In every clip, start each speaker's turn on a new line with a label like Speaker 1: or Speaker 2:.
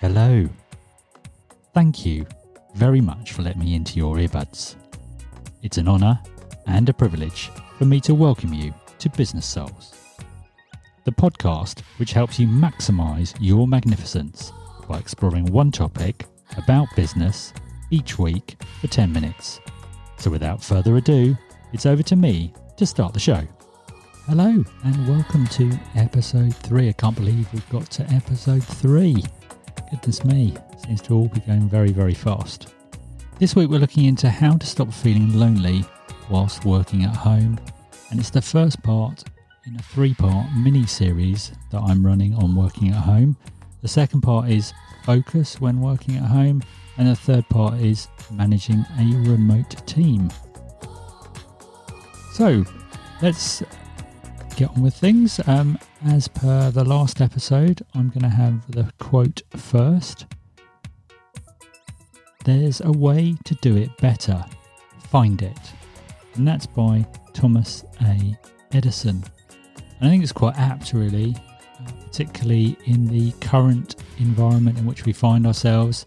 Speaker 1: Hello. Thank you very much for letting me into your earbuds. It's an honour and a privilege for me to welcome you to Business Souls, the podcast which helps you maximise your magnificence by exploring one topic about business each week for 10 minutes. So without further ado, it's over to me to start the show. Hello and welcome to episode 3. I can't believe we've got to episode 3. Goodness me, seems to all be going very, very fast. This week we're looking into how to stop feeling lonely whilst working at home, and it's the first part in a three part mini series that I'm running on working at home. The second part is focus when working at home, and the third part is managing a remote team. So let's get on with things. Um, as per the last episode, I'm going to have the quote first. There's a way to do it better. Find it. And that's by Thomas A. Edison. And I think it's quite apt, really, uh, particularly in the current environment in which we find ourselves,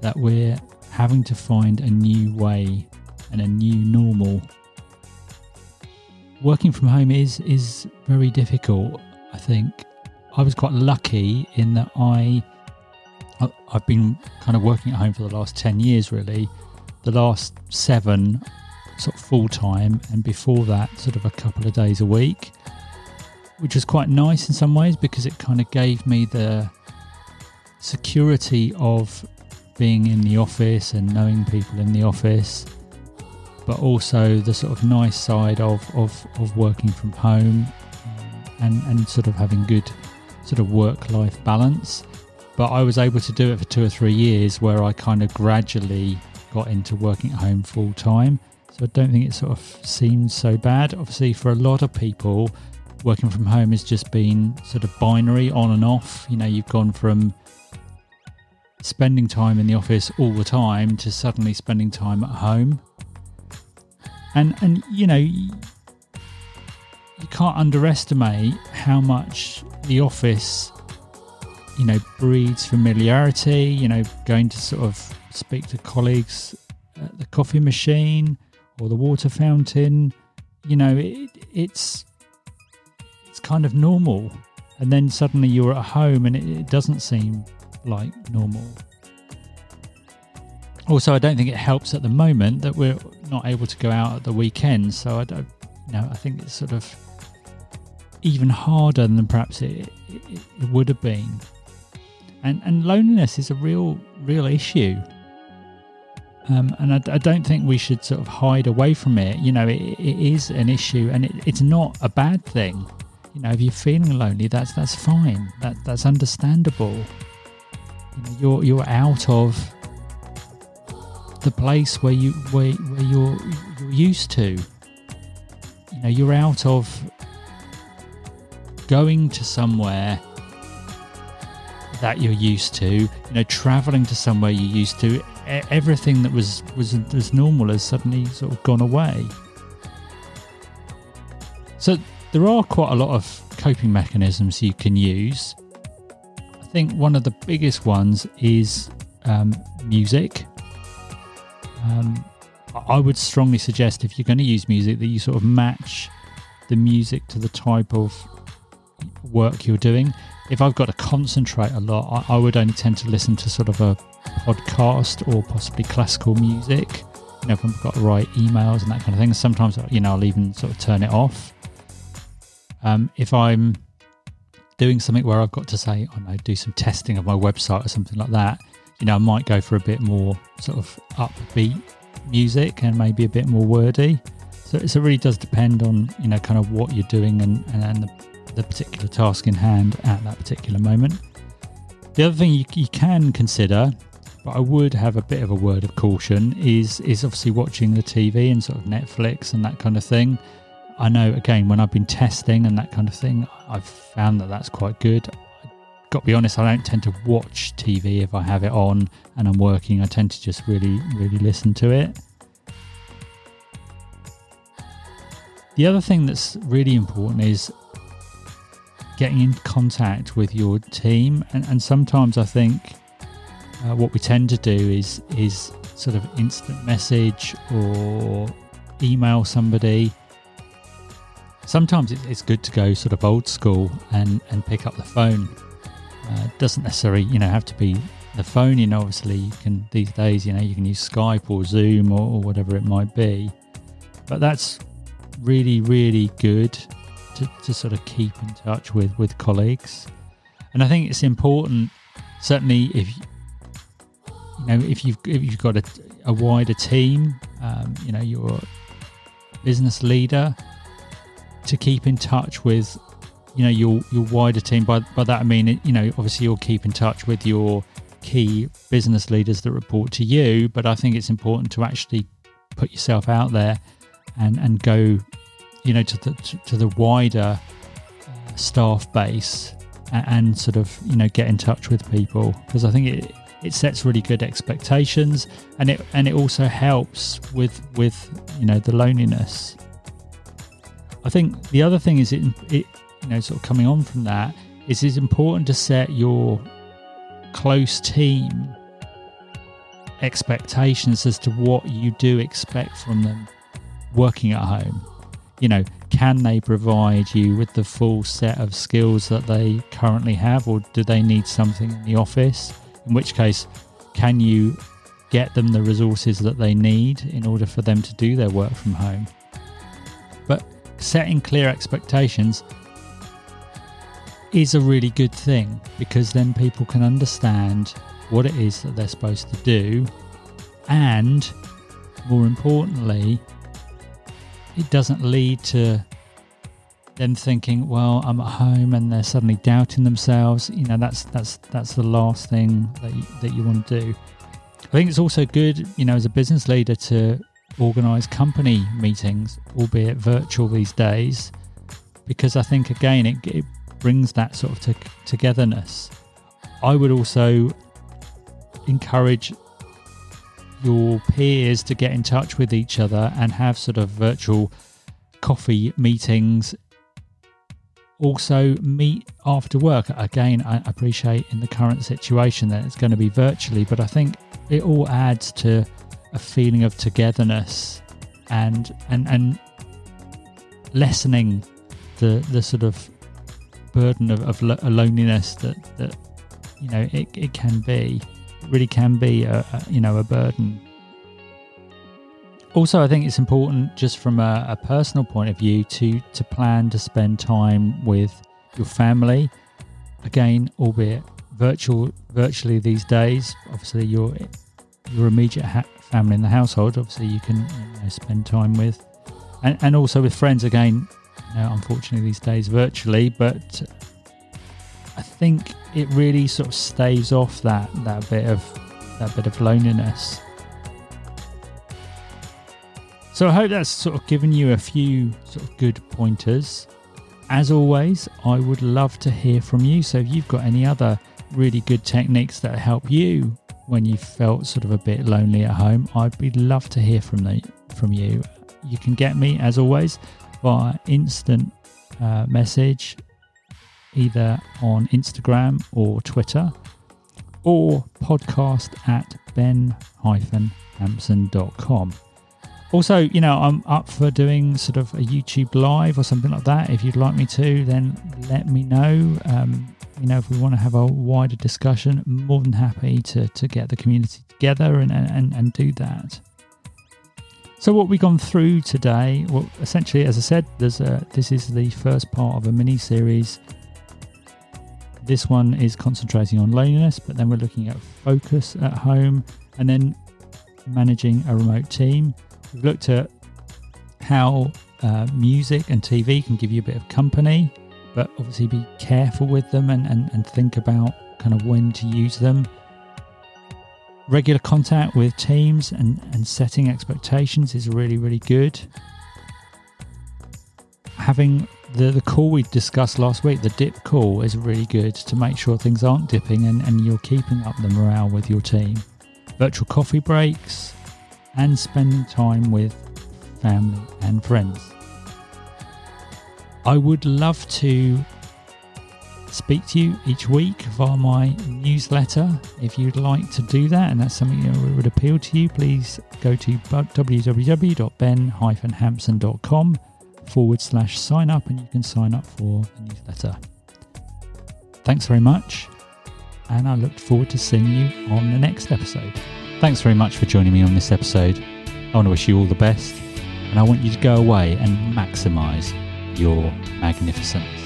Speaker 1: that we're having to find a new way and a new normal. Working from home is is very difficult. I think I was quite lucky in that I I've been kind of working at home for the last 10 years really the last 7 sort of full time and before that sort of a couple of days a week which was quite nice in some ways because it kind of gave me the security of being in the office and knowing people in the office but also the sort of nice side of, of, of working from home and, and sort of having good sort of work life balance. But I was able to do it for two or three years where I kind of gradually got into working at home full time. So I don't think it sort of seems so bad. Obviously, for a lot of people, working from home has just been sort of binary on and off. You know, you've gone from spending time in the office all the time to suddenly spending time at home. And and you know, you can't underestimate how much the office, you know, breeds familiarity. You know, going to sort of speak to colleagues at the coffee machine or the water fountain. You know, it, it's it's kind of normal, and then suddenly you're at home and it, it doesn't seem like normal. Also, I don't think it helps at the moment that we're not able to go out at the weekend. So I don't, you know, I think it's sort of even harder than perhaps it, it, it would have been. And, and loneliness is a real, real issue. Um, and I, I, don't think we should sort of hide away from it. You know, it, it is an issue, and it, it's not a bad thing. You know, if you're feeling lonely, that's that's fine. That that's understandable. You know, you're you're out of the place where you where, where you're you're used to. You know, you're out of going to somewhere that you're used to, you know, traveling to somewhere you're used to, everything that was was as normal has suddenly sort of gone away. So there are quite a lot of coping mechanisms you can use. I think one of the biggest ones is um, music. Um, I would strongly suggest if you're going to use music that you sort of match the music to the type of work you're doing. If I've got to concentrate a lot, I, I would only tend to listen to sort of a podcast or possibly classical music. You know, if I've got to write emails and that kind of thing. Sometimes, you know, I'll even sort of turn it off. Um, if I'm doing something where I've got to say, I know, do some testing of my website or something like that, you know, I might go for a bit more sort of upbeat music and maybe a bit more wordy. So, it really does depend on, you know, kind of what you're doing and, and, and the the particular task in hand at that particular moment. The other thing you, you can consider, but I would have a bit of a word of caution, is is obviously watching the TV and sort of Netflix and that kind of thing. I know again when I've been testing and that kind of thing, I've found that that's quite good. Got to be honest, I don't tend to watch TV if I have it on and I'm working. I tend to just really, really listen to it. The other thing that's really important is getting in contact with your team. And, and sometimes I think uh, what we tend to do is is sort of instant message or email somebody. Sometimes it's good to go sort of old school and and pick up the phone. Uh, doesn't necessarily you know have to be the phone. Know, obviously you can these days you know you can use Skype or Zoom or, or whatever it might be. But that's really really good to, to sort of keep in touch with with colleagues. And I think it's important, certainly if you know if you've if you've got a, a wider team, um, you know you're a business leader, to keep in touch with you know your your wider team. By by that I mean you know obviously you'll keep in touch with your key business leaders that report to you, but I think it's important to actually put yourself out there and and go you know to the to, the wider uh, staff base and, and, sort of you know get in touch with people because I think it it sets really good expectations and it and it also helps with with you know the loneliness. I think the other thing is it, it you know sort of coming on from that is it's important to set your close team expectations as to what you do expect from them working at home you know, can they provide you with the full set of skills that they currently have, or do they need something in the office? In which case, can you get them the resources that they need in order for them to do their work from home? But setting clear expectations is a really good thing because then people can understand what it is that they're supposed to do and more importantly it doesn't lead to them thinking, well, I'm at home and they're suddenly doubting themselves. You know, that's that's that's the last thing that you, that you want to do. I think it's also good, you know, as a business leader to organise company meetings, albeit virtual these days, because I think again it, it brings that sort of t- togetherness. I would also encourage your peers to get in touch with each other and have sort of virtual coffee meetings. Also, meet after work. Again, I appreciate in the current situation that it's going to be virtually, but I think it all adds to a feeling of togetherness and and and lessening the the sort of burden of, of loneliness that that you know it, it can be really can be a, a, you know a burden. Also, I think it's important just from a, a personal point of view to to plan to spend time with your family. Again, albeit virtual virtually these days. Obviously, your your immediate ha- family in the household. Obviously, you can you know, spend time with, and, and also with friends. Again, know, unfortunately these days virtually, but I think it really sort of staves off that that bit of that bit of loneliness. So I hope that's sort of given you a few sort of good pointers. As always, I would love to hear from you. So if you've got any other really good techniques that help you when you felt sort of a bit lonely at home, I'd be love to hear from the, from you. You can get me as always via instant uh, message either on Instagram or Twitter or podcast at ben-hampson.com. Also, you know, I'm up for doing sort of a YouTube live or something like that. If you'd like me to, then let me know. Um, you know, if we want to have a wider discussion, more than happy to, to get the community together and, and, and do that. So what we've gone through today, well, essentially, as I said, there's a, this is the first part of a mini series this one is concentrating on loneliness, but then we're looking at focus at home and then managing a remote team. We've looked at how uh, music and TV can give you a bit of company, but obviously be careful with them and, and, and think about kind of when to use them. Regular contact with teams and, and setting expectations is really, really good. Having the, the call we discussed last week, the dip call, is really good to make sure things aren't dipping and, and you're keeping up the morale with your team. Virtual coffee breaks and spending time with family and friends. I would love to speak to you each week via my newsletter. If you'd like to do that and that's something that would appeal to you, please go to www.ben-hampson.com forward slash sign up and you can sign up for the newsletter. Thanks very much, and I look forward to seeing you on the next episode. Thanks very much for joining me on this episode. I want to wish you all the best, and I want you to go away and maximize your magnificence.